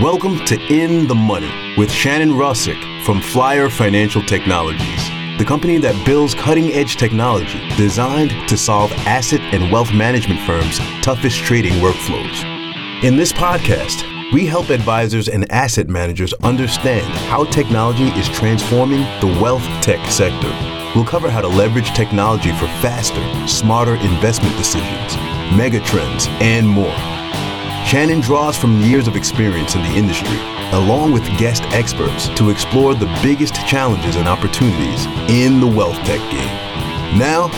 Welcome to In the Money with Shannon Rosic from Flyer Financial Technologies, the company that builds cutting edge technology designed to solve asset and wealth management firms' toughest trading workflows. In this podcast, we help advisors and asset managers understand how technology is transforming the wealth tech sector. We'll cover how to leverage technology for faster, smarter investment decisions, megatrends, and more. Shannon draws from years of experience in the industry, along with guest experts, to explore the biggest challenges and opportunities in the wealth tech game. Now,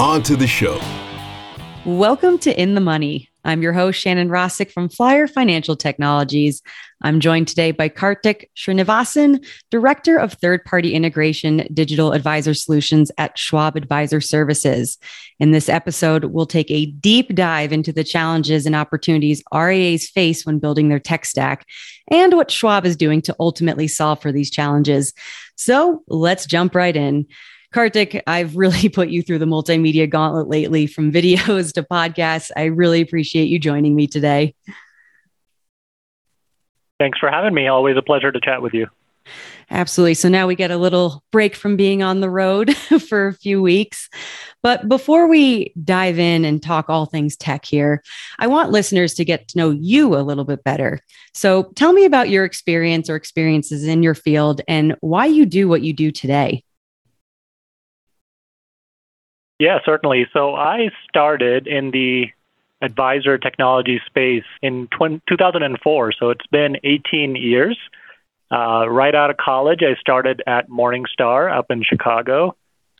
on to the show. Welcome to In the Money. I'm your host, Shannon Rosic from Flyer Financial Technologies. I'm joined today by Kartik Srinivasan, Director of Third Party Integration Digital Advisor Solutions at Schwab Advisor Services. In this episode, we'll take a deep dive into the challenges and opportunities RIAs face when building their tech stack and what Schwab is doing to ultimately solve for these challenges. So let's jump right in. Kartik, I've really put you through the multimedia gauntlet lately from videos to podcasts. I really appreciate you joining me today. Thanks for having me. Always a pleasure to chat with you. Absolutely. So now we get a little break from being on the road for a few weeks. But before we dive in and talk all things tech here, I want listeners to get to know you a little bit better. So tell me about your experience or experiences in your field and why you do what you do today. Yeah, certainly. So I started in the advisor technology space in 20, 2004. So it's been 18 years. Uh, right out of college, I started at Morningstar up in Chicago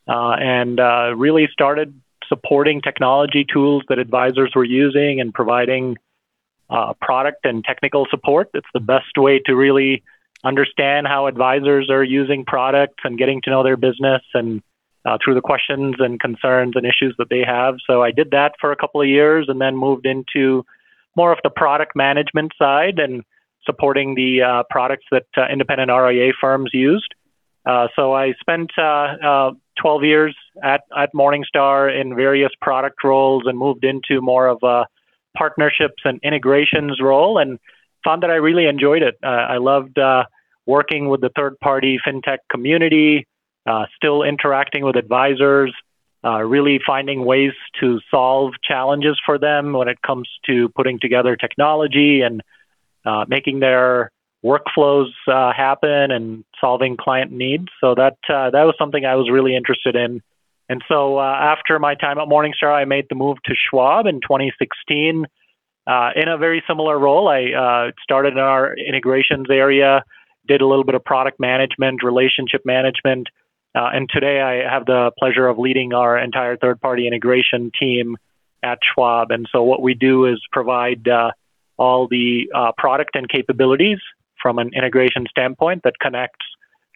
uh, and uh, really started supporting technology tools that advisors were using and providing uh, product and technical support. It's the best way to really understand how advisors are using products and getting to know their business and uh, through the questions and concerns and issues that they have. So I did that for a couple of years and then moved into more of the product management side and supporting the uh, products that uh, independent RIA firms used. Uh, so I spent uh, uh, 12 years at, at Morningstar in various product roles and moved into more of a partnerships and integrations role and found that I really enjoyed it. I loved working with the third party fintech community, uh, still interacting with advisors, uh, really finding ways to solve challenges for them when it comes to putting together technology and uh, making their workflows uh, happen and solving client needs. So that uh, that was something I was really interested in. And so uh, after my time at Morningstar, I made the move to Schwab in 2016. in a very similar role, I started in our integrations area, did a little bit of product management, relationship management, uh, and today I have the pleasure of leading our entire third party integration team at Schwab. And so what we do is provide uh, all the uh, product and capabilities from an integration standpoint that connects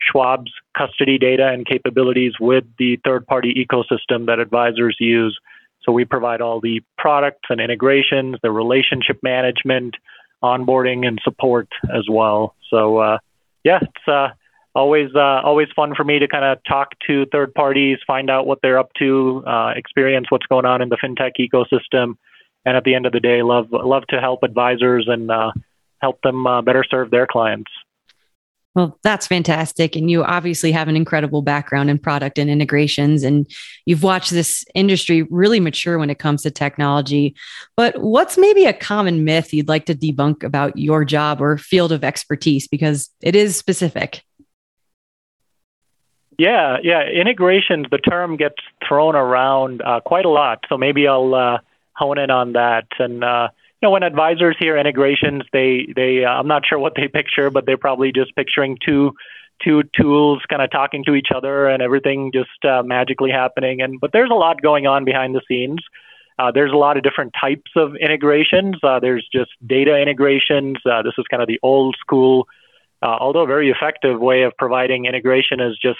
Schwab's custody data and capabilities with the third party ecosystem that advisors use. So we provide all the products and integrations, the relationship management, onboarding, and support as well. So, uh, yeah, it's uh, always uh, always fun for me to kind of talk to third parties, find out what they're up to, uh, experience what's going on in the fintech ecosystem, and at the end of the day, love love to help advisors and uh, help them uh, better serve their clients. Well, that's fantastic. And you obviously have an incredible background in product and integrations, and you've watched this industry really mature when it comes to technology. But what's maybe a common myth you'd like to debunk about your job or field of expertise? Because it is specific. Yeah, yeah. Integrations, the term gets thrown around uh, quite a lot. So maybe I'll uh, hone in on that. And uh, you know, when advisors hear integrations, they they uh, I'm not sure what they picture, but they're probably just picturing two two tools kind of talking to each other and everything just uh, magically happening. And but there's a lot going on behind the scenes. Uh, there's a lot of different types of integrations. There's just data integrations. This is kind of the old school, although very effective way of providing integration is just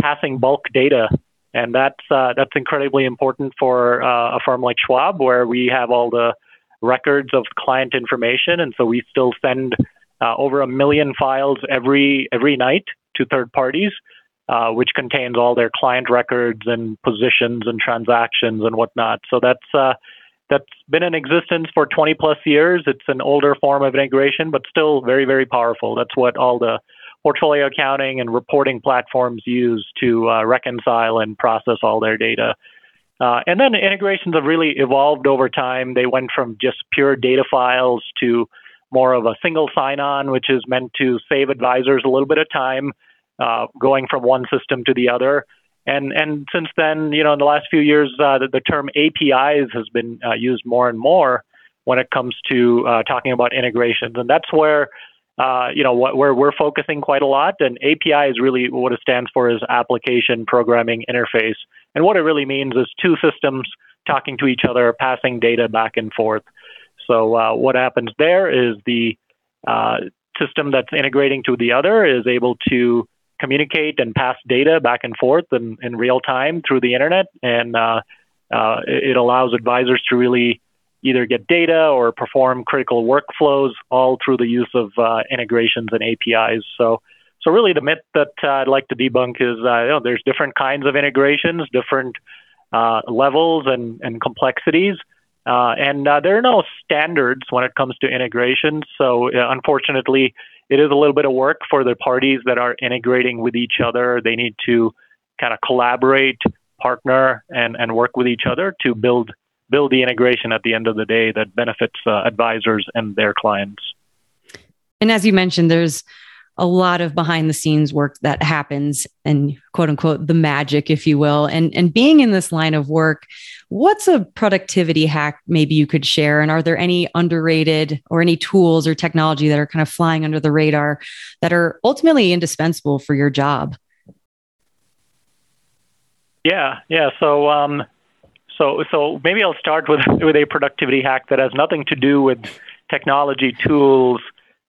passing bulk data, and that's uh, that's incredibly important for uh, a firm like Schwab, where we have all the records of client information, and so we still send uh, over a million files every every night to third parties, uh, which contains all their client records and positions and transactions and whatnot. So that's uh, that's been in existence for 20 plus years. It's an older form of integration, but still very, very powerful. That's what all the portfolio accounting and reporting platforms use to uh, reconcile and process all their data. Uh, and then integrations have really evolved over time. They went from just pure data files to more of a single sign on, which is meant to save advisors a little bit of time uh, going from one system to the other. And and since then, you know, in the last few years, uh, the, the, term APIs has been uh, used more and more when it comes to uh, talking about integrations, and that's where. Uh, you know what, where we're focusing quite a lot, and API is really what it stands for is application programming interface. And what it really means is two systems talking to each other, passing data back and forth. So uh, what happens there is the uh, system that's integrating to the other is able to communicate and pass data back and forth in, in real time through the internet. And uh, uh, it allows advisors to really either get data or perform critical workflows all through the use of uh, integrations and APIs. So, so really the myth that uh, I'd like to debunk is uh, you know, there's different kinds of integrations, different uh, levels and, and complexities. and there are no standards when it comes to integrations. So unfortunately, it is a little bit of work for the parties that are integrating with each other. They need to kind of collaborate, partner, and, and work with each other to build build the integration at the end of the day that benefits uh, advisors and their clients. And as you mentioned, there's a lot of behind the scenes work that happens and quote unquote the magic if you will. And and being in this line of work what's a productivity hack maybe you could share? And are there any underrated or any tools or technology that are kind of flying under the radar that are ultimately indispensable for your job? Yeah yeah. So um so so maybe I'll start with with a productivity hack that has nothing to do with technology tools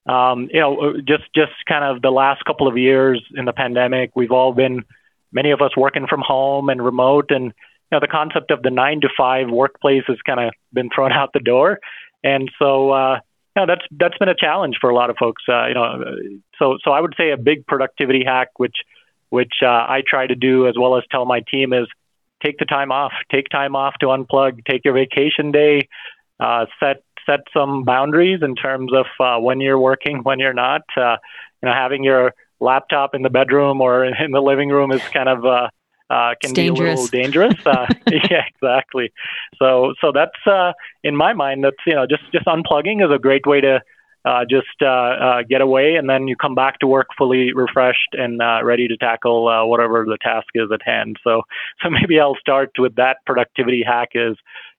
um, you know, just just kind of the last couple of years in the pandemic, we've all been many of us working from home and remote, and you know, the concept of the nine to five workplace has kind of been thrown out the door, and so. Uh, you know, that's that's been a challenge for a lot of folks. Uh, you know, so so I would say a big productivity hack, which which uh, I try to do as well as tell my team is take the time off, take time off to unplug, take your vacation day, uh, set set some boundaries in terms of uh, when you're working, when you're not. Uh, you know, having your laptop in the bedroom or in the living room is kind of uh, uh, can be dangerous. a little dangerous. Uh, yeah, exactly. So, so that's uh, in my mind. That's you know, just just unplugging is a great way to uh, just uh, uh, get away, and then you come back to work fully refreshed and uh, ready to tackle uh, whatever the task is at hand. So, so maybe I'll start with that productivity hack: is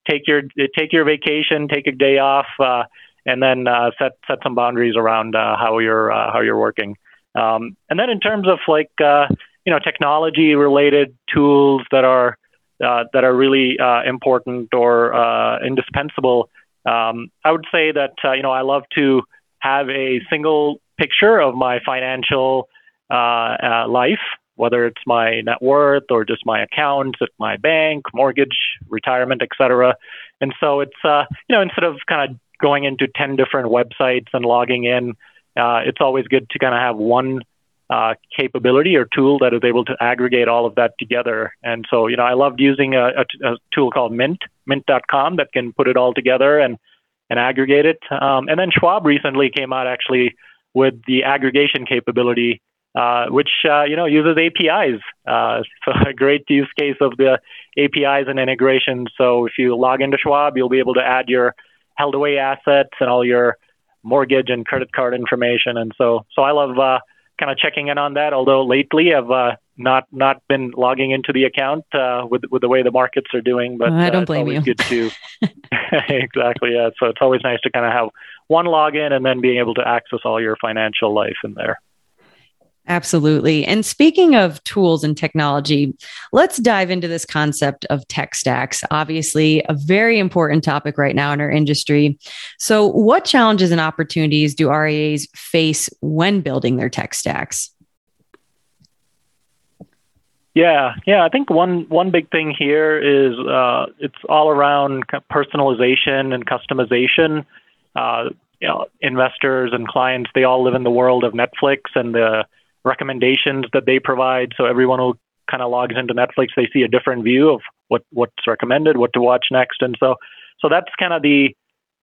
take your take your vacation, take a day off, uh, and then uh, set set some boundaries around uh, how you're uh, how you're working. Um, and then in terms of like uh, you know technology related tools that are uh, that are really important or indispensable, um, I would say that you know I love to have a single picture of my financial life whether it's my net worth or just my accounts at my bank, mortgage, retirement, etc. And so it's uh, you know instead of kind of going into ten different websites and logging in, uh, it's always good to kind of have one uh, capability or tool that is able to aggregate all of that together. And so you know I loved using a, a, a tool called Mint, Mint.com, that can put it all together and and aggregate it. Um, and then Schwab recently came out actually with the aggregation capability uh, which uh, you know uses APIs. Uh, so a great use case of the APIs and integrations. So if you log into Schwab, you'll be able to add your held away assets and all your mortgage and credit card information. And so so I love uh, kind of checking in on that. Although lately I've uh, not not been logging into the account uh, with with the way the markets are doing. But I don't blame you. Good to exactly yeah. So it's always nice to kind of have one login and then being able to access all your financial life in there. Absolutely. And speaking of tools and technology, let's dive into this concept of tech stacks. Obviously, a very important topic right now in our industry. So, what challenges and opportunities do RIAs face when building their tech stacks? Yeah, yeah. I think one one big thing here is uh, it's all around personalization and customization. Uh, you know, investors and clients they all live in the world of Netflix and the recommendations that they provide. So everyone who kind of logs into Netflix, they see a different view of what what's recommended, what to watch next, and so so that's kind of the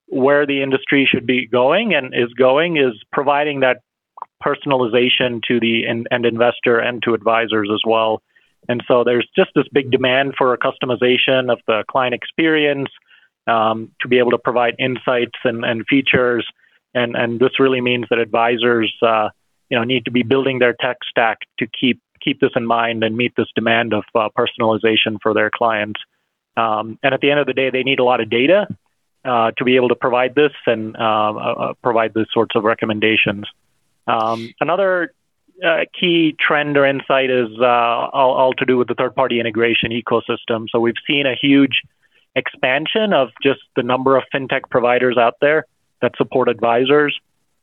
where the industry should be going and is going is providing that personalization to the end investor and to advisors as well. And so there's just this big demand for a customization of the client experience um, to be able to provide insights and, and features. And, and this really means that advisors, uh, you know, need to be building their tech stack to keep keep this in mind and meet this demand of uh, personalization for their clients. Um, and at the end of the day, they need a lot of data uh, to be able to provide this and uh, uh, provide these sorts of recommendations. Um, another uh, key trend or insight is uh, all, all, to do with the third party integration ecosystem. So we've seen a huge expansion of just the number of fintech providers out there that support advisors.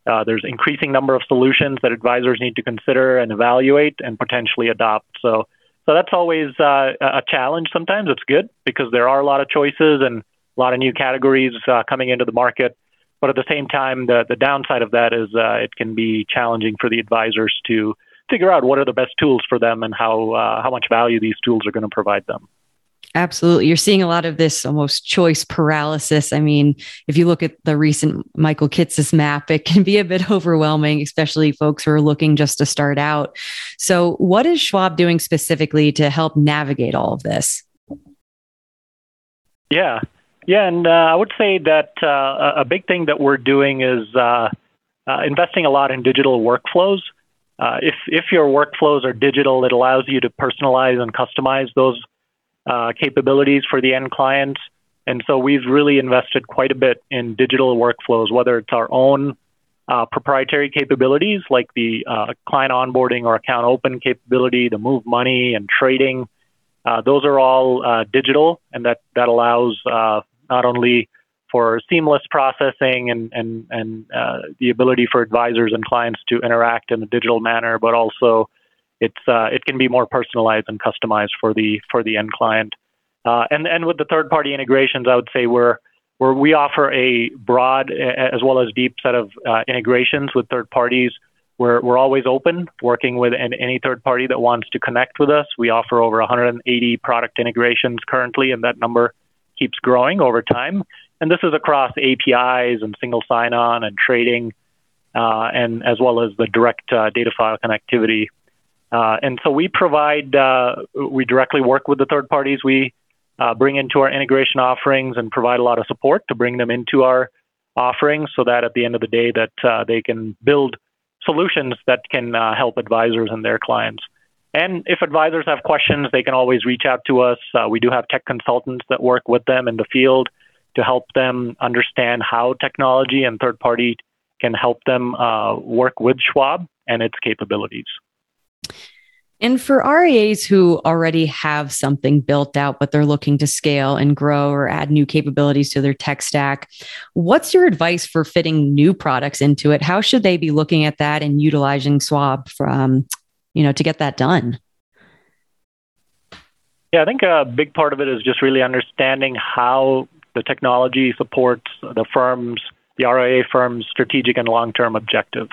Uh, there's increasing number of solutions that advisors need to consider and evaluate and potentially adopt. So, so that's always uh, a challenge. Sometimes it's good because there are a lot of choices and a lot of new categories uh, coming into the market. But at the same time, the, the downside of that is uh, it can be challenging for the advisors to figure out what are the best tools for them and how uh, how much value these tools are going to provide them. Absolutely. You're seeing a lot of this almost choice paralysis. I mean, if you look at the recent Michael Kitces map, it can be a bit overwhelming, especially folks who are looking just to start out. So, what is Schwab doing specifically to help navigate all of this? Yeah. Yeah, and uh, I would say that uh, a big thing that we're doing is uh, uh investing a lot in digital workflows. Uh, if if your workflows are digital, it allows you to personalize and customize those uh, capabilities for the end client. And so we've really invested quite a bit in digital workflows, whether it's our own proprietary capabilities like the client onboarding or account open capability, the move money and trading. those are all digital, and that that allows not only for seamless processing and and and uh, the ability for advisors and clients to interact in a digital manner, but also it's uh, it can be more personalized and customized for the for the end client. Uh, and and with the third party integrations, I would say we're where we offer a broad as well as deep set of uh, integrations with third parties. We're, we're always open, working with an, any third party that wants to connect with us. We offer over 180 product integrations currently, and that number keeps growing over time. And this is across APIs and single sign on and trading, uh, and as well as the direct uh, data file connectivity. Uh, and so we provide, uh, we directly work with the third parties we uh, bring into our integration offerings and provide a lot of support to bring them into our offerings so that at the end of the day that uh, they can build solutions that can help advisors and their clients. And if advisors have questions, they can always reach out to us. Uh, we do have tech consultants that work with them in the field to help them understand how technology and third party can help them uh, work with Schwab and its capabilities. And for RIAs who already have something built out, but they're looking to scale and grow or add new capabilities to their tech stack, what's your advice for fitting new products into it? How should they be looking at that and utilizing Schwab from you know, to get that done? Yeah, I think a big part of it is just really understanding how the technology supports the firm's, the RIA firm's strategic and long-term objectives.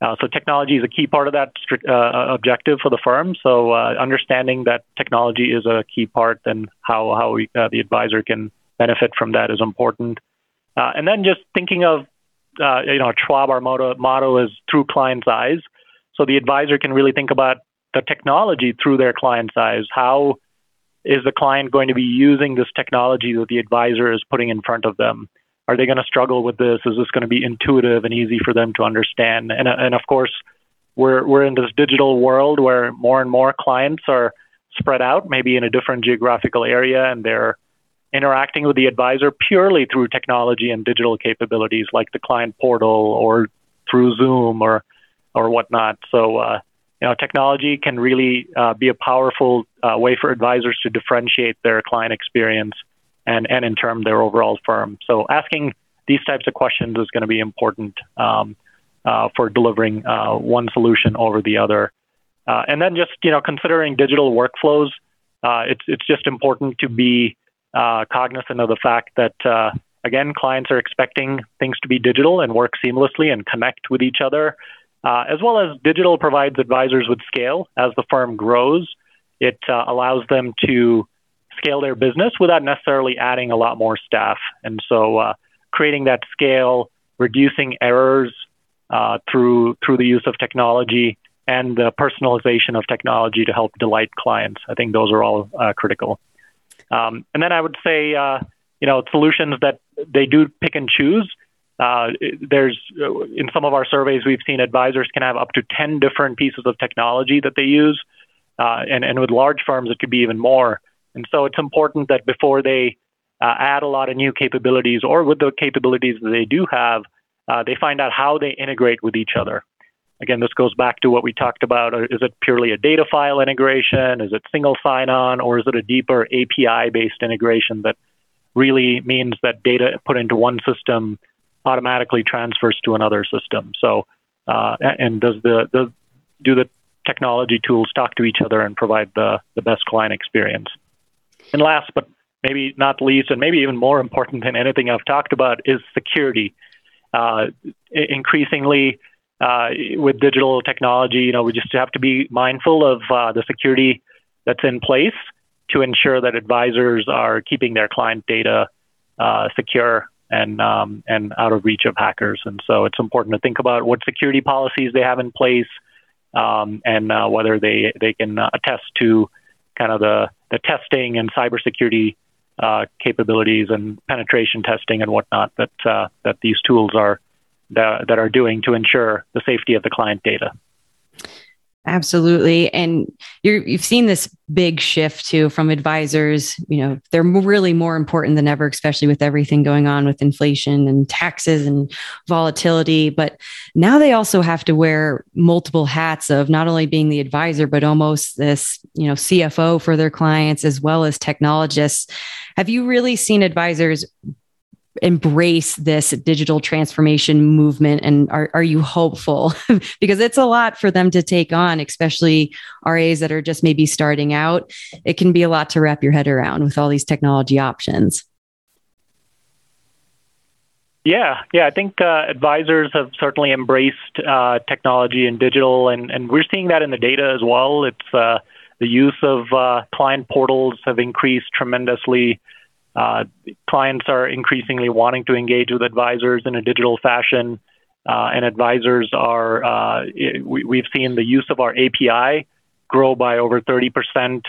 Uh, so technology is a key part of that uh, objective for the firm. So uh, understanding that technology is a key part and how how we, uh, the advisor can benefit from that is important. Uh, and then just thinking of uh, you know Schwab our motto motto is through clients' eyes. So the advisor can really think about the technology through their client's eyes. How is the client going to be using this technology that the advisor is putting in front of them? Are they going to struggle with this? Is this going to be intuitive and easy for them to understand? And, and of course, we're, we're in this digital world where more and more clients are spread out, maybe in a different geographical area, and they're interacting with the advisor purely through technology and digital capabilities like the client portal or through Zoom or or whatnot. So, uh, you know, technology can really uh, be a powerful uh, way for advisors to differentiate their client experience and, and in turn their overall firm. So, asking these types of questions is going to be important um, uh, for delivering uh, one solution over the other. Uh, and then just you know, considering digital workflows, it's it's just important to be cognizant of the fact that again, clients are expecting things to be digital and work seamlessly and connect with each other. Uh, as well as digital provides advisors with scale as the firm grows. It uh, allows them to scale their business without necessarily adding a lot more staff. And so, uh, creating that scale, reducing errors uh, through through the use of technology, and the personalization of technology to help delight clients. I think those are all uh, critical. Um, and then I would say, uh, you know, solutions that they do pick and choose. Uh, there's in some of our surveys we've seen advisors can have up to 10 different pieces of technology that they use, uh, and and with large firms it could be even more. And so it's important that before they uh, add a lot of new capabilities, or with the capabilities that they do have, uh, they find out how they integrate with each other. Again, this goes back to what we talked about. Is it purely a data file integration? Is it single sign on? Or is it a deeper API based integration that really means that data put into one system automatically transfers to another system? So, uh, and does the, the, do the technology tools talk to each other and provide the, the best client experience? And last but maybe not least, and maybe even more important than anything I've talked about, is security. Uh, increasingly, uh, with digital technology, you know, we just have to be mindful of uh, the security that's in place to ensure that advisors are keeping their client data uh, secure and um, and out of reach of hackers. And so it's important to think about what security policies they have in place um, and uh, whether they they can uh, attest to kind of the the testing and cybersecurity uh, capabilities and penetration testing and whatnot that uh, that these tools are that, that are doing to ensure the safety of the client data. Absolutely. And you have seen this big shift too from advisors. You know, they're really more important than ever, especially with everything going on with inflation and taxes and volatility. But now they also have to wear multiple hats of not only being the advisor, but almost this, you know, CFO for their clients as well as technologists. Have you really seen advisors embrace this digital transformation movement and are, are you hopeful because it's a lot for them to take on especially RIAs that are just maybe starting out it can be a lot to wrap your head around with all these technology options yeah, yeah, I think uh, advisors have certainly embraced uh, technology and digital, and, and we're seeing that in the data as well. It's uh, the use of uh, client portals have increased tremendously. Uh, clients are increasingly wanting to engage with advisors in a digital fashion, uh, and advisors are. Uh, we, we've seen the use of our API grow by over 30%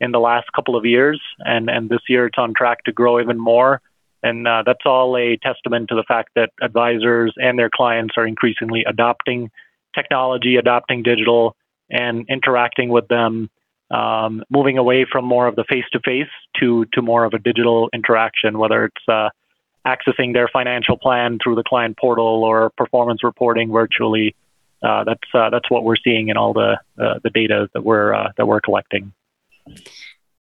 in the last couple of years, and, and this year it's on track to grow even more. And uh, that's all a testament to the fact that advisors and their clients are increasingly adopting technology, adopting digital, and interacting with them um, moving away from more of the face-to-face to to more of a digital interaction, whether it's uh, accessing their financial plan through the client portal or performance reporting virtually. Uh, that's uh, that's what we're seeing in all the uh, the data that we're uh, that we're collecting.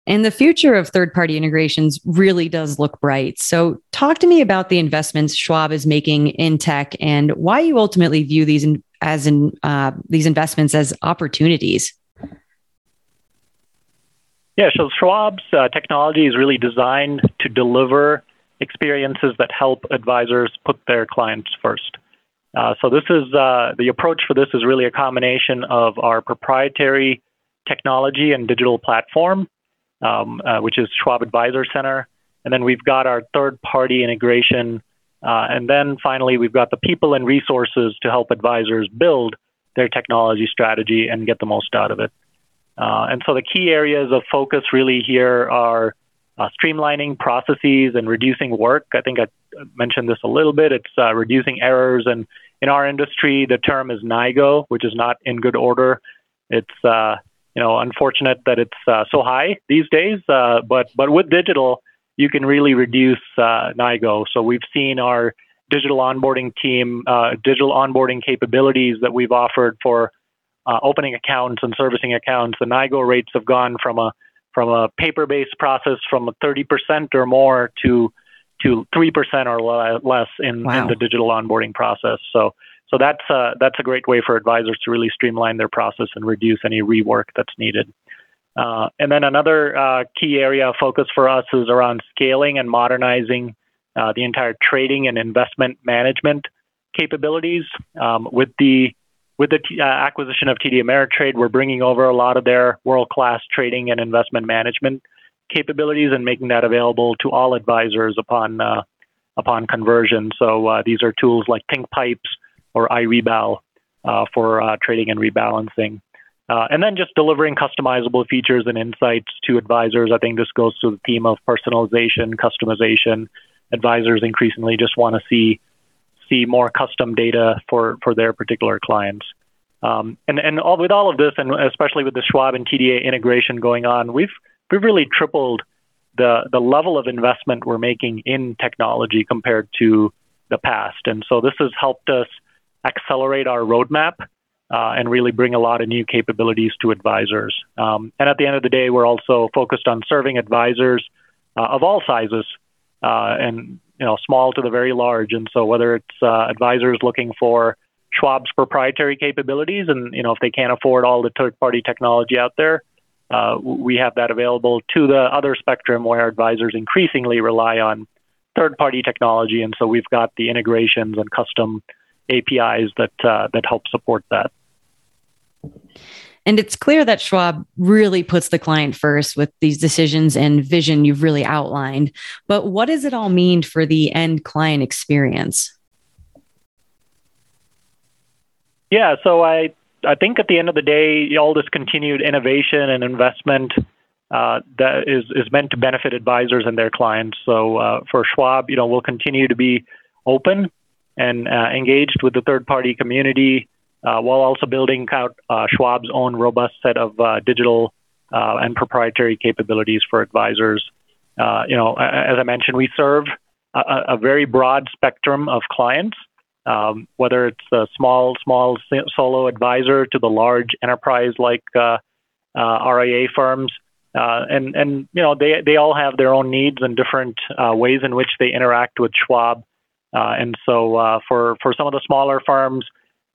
And the future of third party integrations really does look bright. So, talk to me about the investments Schwab is making in tech and why you ultimately view these in, as in uh, these investments as opportunities. Yeah, so Schwab's uh, technology is really designed to deliver experiences that help advisors put their clients first. Uh, so this is uh, the approach for this is really a combination of our proprietary technology and digital platform, um, uh, which is Schwab Advisor Center, and then we've got our third-party integration, uh, and then finally we've got the people and resources to help advisors build their technology strategy and get the most out of it. Uh, and so the key areas of focus really here are uh, streamlining processes and reducing work. I think I mentioned this a little bit. It's uh, reducing errors, and in our industry, the term is NIGO, which is not in good order. It's uh, you know unfortunate that it's uh, so high these days, uh, but but with digital, you can really reduce NIGO. So we've seen our digital onboarding team, digital onboarding capabilities that we've offered for uh, opening accounts and servicing accounts, the NIGO rates have gone from a from a paper-based process from 30% or more to to 3% or less in, wow. in, the digital onboarding process. So so that's uh, that's a great way for advisors to really streamline their process and reduce any rework that's needed. Uh, and then another uh, key area of focus for us is around scaling and modernizing uh, the entire trading and investment management capabilities um, with the with the uh, acquisition of TD Ameritrade, we're bringing over a lot of their world class trading and investment management capabilities and making that available to all advisors upon uh, upon conversion. So uh, these are tools like ThinkPipes or iRebal uh, for uh, trading and rebalancing. Uh, and then just delivering customizable features and insights to advisors. I think this goes to the theme of personalization, customization. Advisors increasingly just want to see see more custom data for, for their particular clients. Um, and and all, with all of this, and especially with the Schwab and TDA integration going on, we've we've really tripled the the level of investment we're making in technology compared to the past. And so this has helped us accelerate our roadmap uh, and really bring a lot of new capabilities to advisors. Um, and at the end of the day, we're also focused on serving advisors uh, of all sizes uh, and you know small to the very large. And so whether it's uh, advisors looking for Schwab's proprietary capabilities, and you know if they can't afford all the third-party technology out there, uh, we have that available to the other spectrum where advisors increasingly rely on third-party technology, and so we've got the integrations and custom APIs that uh, that help support that. And it's clear that Schwab really puts the client first with these decisions and vision you've really outlined. But what does it all mean for the end client experience? Yeah, so I I think at the end of the day, all this continued innovation and investment uh, that is is meant to benefit advisors and their clients. So uh, for Schwab, you know, we'll continue to be open and uh, engaged with the third party community while also building out uh, Schwab's own robust set of uh, digital and proprietary capabilities for advisors. you know, as I mentioned, we serve a, very broad spectrum of clients. Um, whether it's a small, small solo advisor to the large enterprise like uh, uh, RIA firms, uh, and and you know they they all have their own needs and different ways in which they interact with Schwab. and so for some of the smaller firms,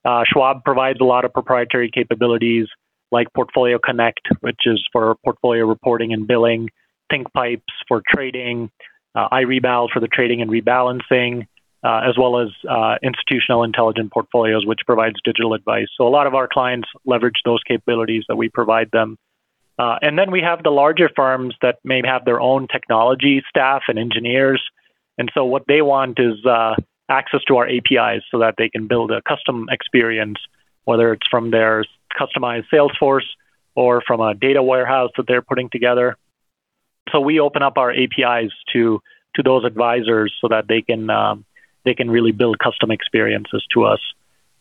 uh, Schwab provides a lot of proprietary capabilities like Portfolio Connect, which is for portfolio reporting and billing, ThinkPipes for trading, uh, iRebal for the trading and rebalancing, uh, as well as uh, institutional intelligent portfolios, which provides digital advice. So a lot of our clients leverage those capabilities that we provide them. Uh, and then we have the larger firms that may have their own technology staff and engineers. And so what they want is uh, access to our APIs so that they can build a custom experience, whether it's from their customized Salesforce or from a data warehouse that they're putting together. So we open up our APIs to to those advisors so that they can um, they can really build custom experiences to us.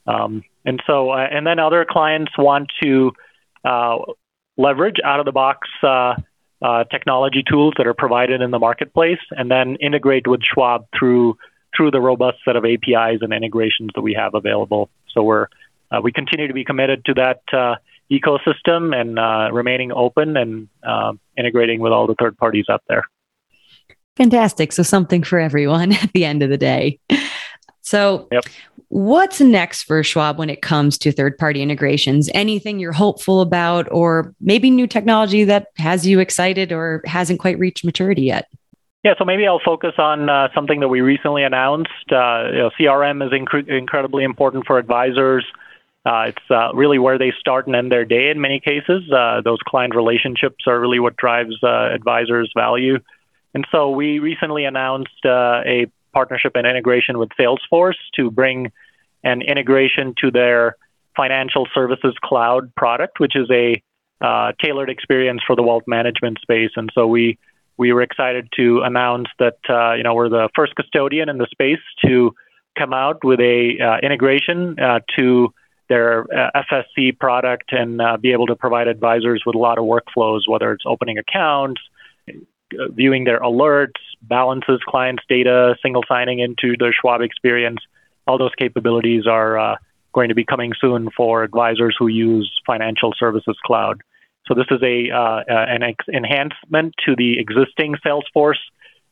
Um, and so uh, and then other clients want to uh, leverage out of the box uh, uh, technology tools that are provided in the marketplace and then integrate with Schwab through through the robust set of APIs and integrations that we have available. So we're uh, we continue to be committed to that uh, ecosystem and uh, remaining open and uh, integrating with all the third parties out there. Fantastic. So something for everyone at the end of the day. So, yep. what's next for Schwab when it comes to third party integrations? Anything you're hopeful about, or maybe new technology that has you excited or hasn't quite reached maturity yet? Yeah, so maybe I'll focus on uh, something that we recently announced. Uh, you know, CRM is inc- incredibly important for advisors. Uh, it's uh, really where they start and end their day in many cases. Uh, those client relationships are really what drives uh, advisors' value. And so we recently announced a partnership and integration with Salesforce to bring an integration to their financial services cloud product, which is a tailored experience for the wealth management space. And so we we were excited to announce that uh, you know we're the first custodian in the space to come out with a uh, integration uh, to their uh, FSC product and uh, be able to provide advisors with a lot of workflows, whether it's opening accounts, uh, viewing their alerts, balances, clients' data, single signing into the Schwab experience. All those capabilities are going to be coming soon for advisors who use Financial Services Cloud. So this is a uh, uh, an ex- enhancement to the existing Salesforce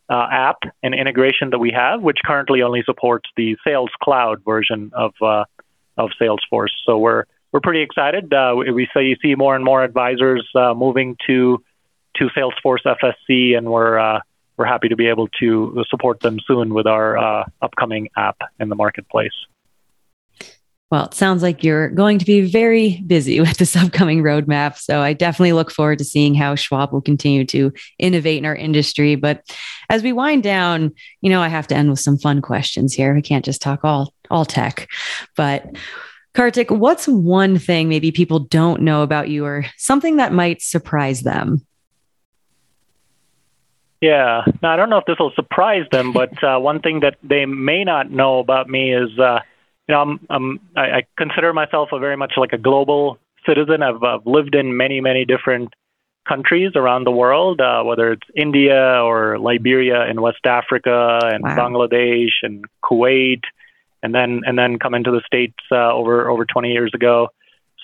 uh, app and integration that we have, which currently only supports the Sales Cloud version of uh, of Salesforce. So we're we're pretty excited. Uh, we see see more and more advisors uh, moving to to Salesforce FSC, and we're we're happy to be able to support them soon with our upcoming app in the marketplace. Well, it sounds like you're going to be very busy with this upcoming roadmap. So I definitely look forward to seeing how Schwab will continue to innovate in our industry. But as we wind down, you know, I have to end with some fun questions here. We can't just talk all all tech. But Kartik, what's one thing maybe people don't know about you or something that might surprise them? Yeah, now I don't know if this will surprise them, but uh, one thing that they may not know about me is uh, you know, I'm, I'm I, I consider myself a very much like a global citizen. I've, I've lived in many, many different countries around the world, uh, whether it's India or Liberia in West Africa and wow. Bangladesh and Kuwait, and then and then come into the states uh, over over 20 years ago.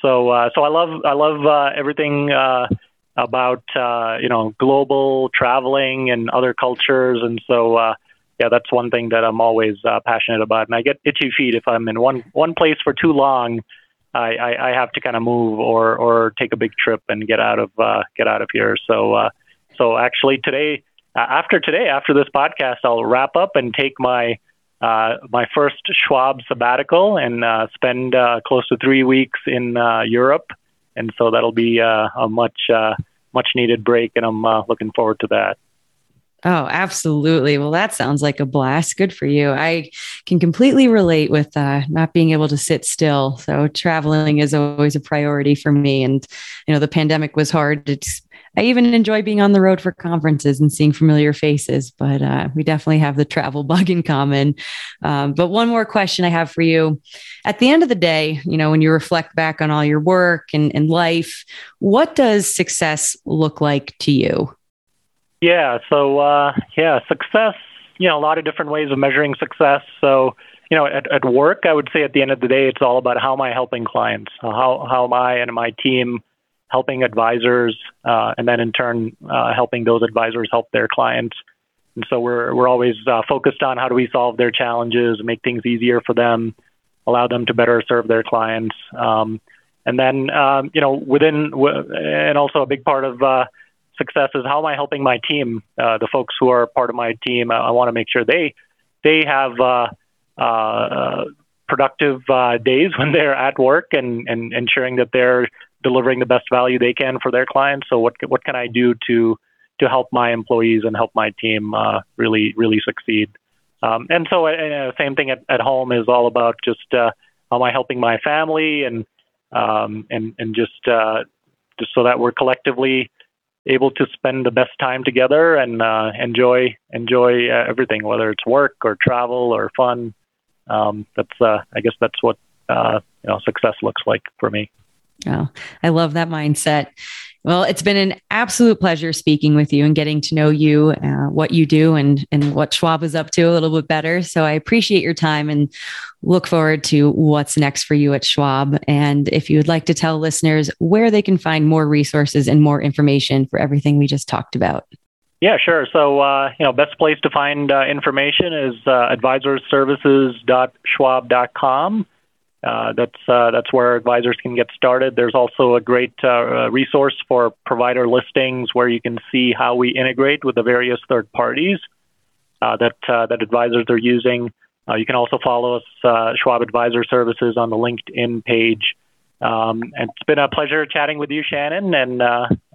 So uh, so I love I love uh, everything uh, about uh, you know global traveling and other cultures, and so uh, yeah, that's one thing that I'm always uh, passionate about. And I get itchy feet if I'm in one one place for too long. I, I, I have to kind of move or or take a big trip and get out of uh, get out of here. So uh, so actually today, after today, after this podcast, I'll wrap up and take my uh, my first Schwab sabbatical and uh, spend uh, close to three weeks in Europe, and so that'll be a much much needed break, and I'm looking forward to that. Oh, absolutely. Well, that sounds like a blast. Good for you. I can completely relate with uh, not being able to sit still. So traveling is always a priority for me. And, you know, the pandemic was hard. It's, I even enjoy being on the road for conferences and seeing familiar faces, but uh, we definitely have the travel bug in common. Um, but one more question I have for you. At the end of the day, you know, when you reflect back on all your work and, and life, what does success look like to you? Yeah. So uh, yeah, success. You know, a lot of different ways of measuring success. So you know, at, at work, I would say at the end of the day, it's all about how am I helping clients? How how am I and my team helping advisors, uh, and then in turn uh, helping those advisors help their clients. And so we're we're always uh, focused on how do we solve their challenges, make things easier for them, allow them to better serve their clients. Um, and then um, you know within w- and also a big part of success is how am I helping my team, uh, the folks who are part of my team. I, I want to make sure they they have uh, uh, productive uh, days when they're at work and, and ensuring that they're delivering the best value they can for their clients. So what what can I do to to help my employees and help my team uh, really really succeed? Um, and so uh, same thing at, at home is all about just uh, how am I helping my family and um, and and just uh, just so that we're collectively able to spend the best time together and uh, enjoy enjoy uh, everything, whether it's work or travel or fun. Um, that's uh, I guess that's what uh, you know success looks like for me. Oh, I love that mindset. Well, it's been an absolute pleasure speaking with you and getting to know you, uh, what you do, and and what Schwab is up to a little bit better. So I appreciate your time and look forward to what's next for you at Schwab. And if you would like to tell listeners where they can find more resources and more information for everything we just talked about. Yeah, sure. So, uh, you know, best place to find uh, information is uh, advisorservices.schwab.com. Uh, that's uh, that's where advisors can get started. There's also a great uh, resource for provider listings where you can see how we integrate with the various third parties uh, that uh, that advisors are using. Uh, you can also follow us, Schwab Advisor Services, on the LinkedIn page. Um, and it's been a pleasure chatting with you, Shannon, and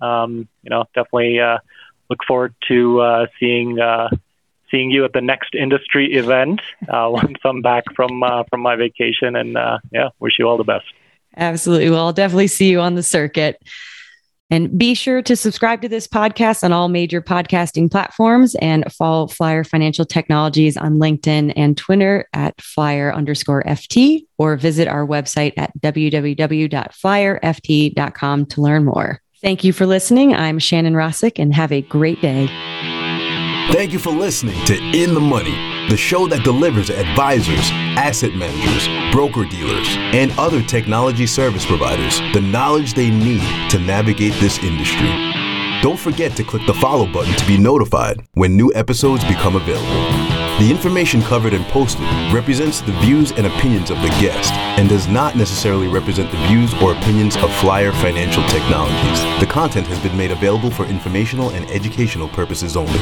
um, you know definitely look forward to seeing seeing you at the next industry event uh, once I'm back from uh, from my vacation. And uh, yeah, wish you all the best. Absolutely. Well, I'll definitely see you on the circuit. And be sure to subscribe to this podcast on all major podcasting platforms and follow Flyer Financial Technologies on LinkedIn and Twitter at flyer underscore FT or visit our website at www.flyerft.com to learn more. Thank you for listening. I'm Shannon Rosic and have a great day. Thank you for listening to In the Money, the show that delivers advisors, asset managers, broker dealers, and other technology service providers the knowledge they need to navigate this industry. Don't forget to click the follow button to be notified when new episodes become available. The information covered and posted represents the views and opinions of the guest and does not necessarily represent the views or opinions of Flyer Financial Technologies. The content has been made available for informational and educational purposes only.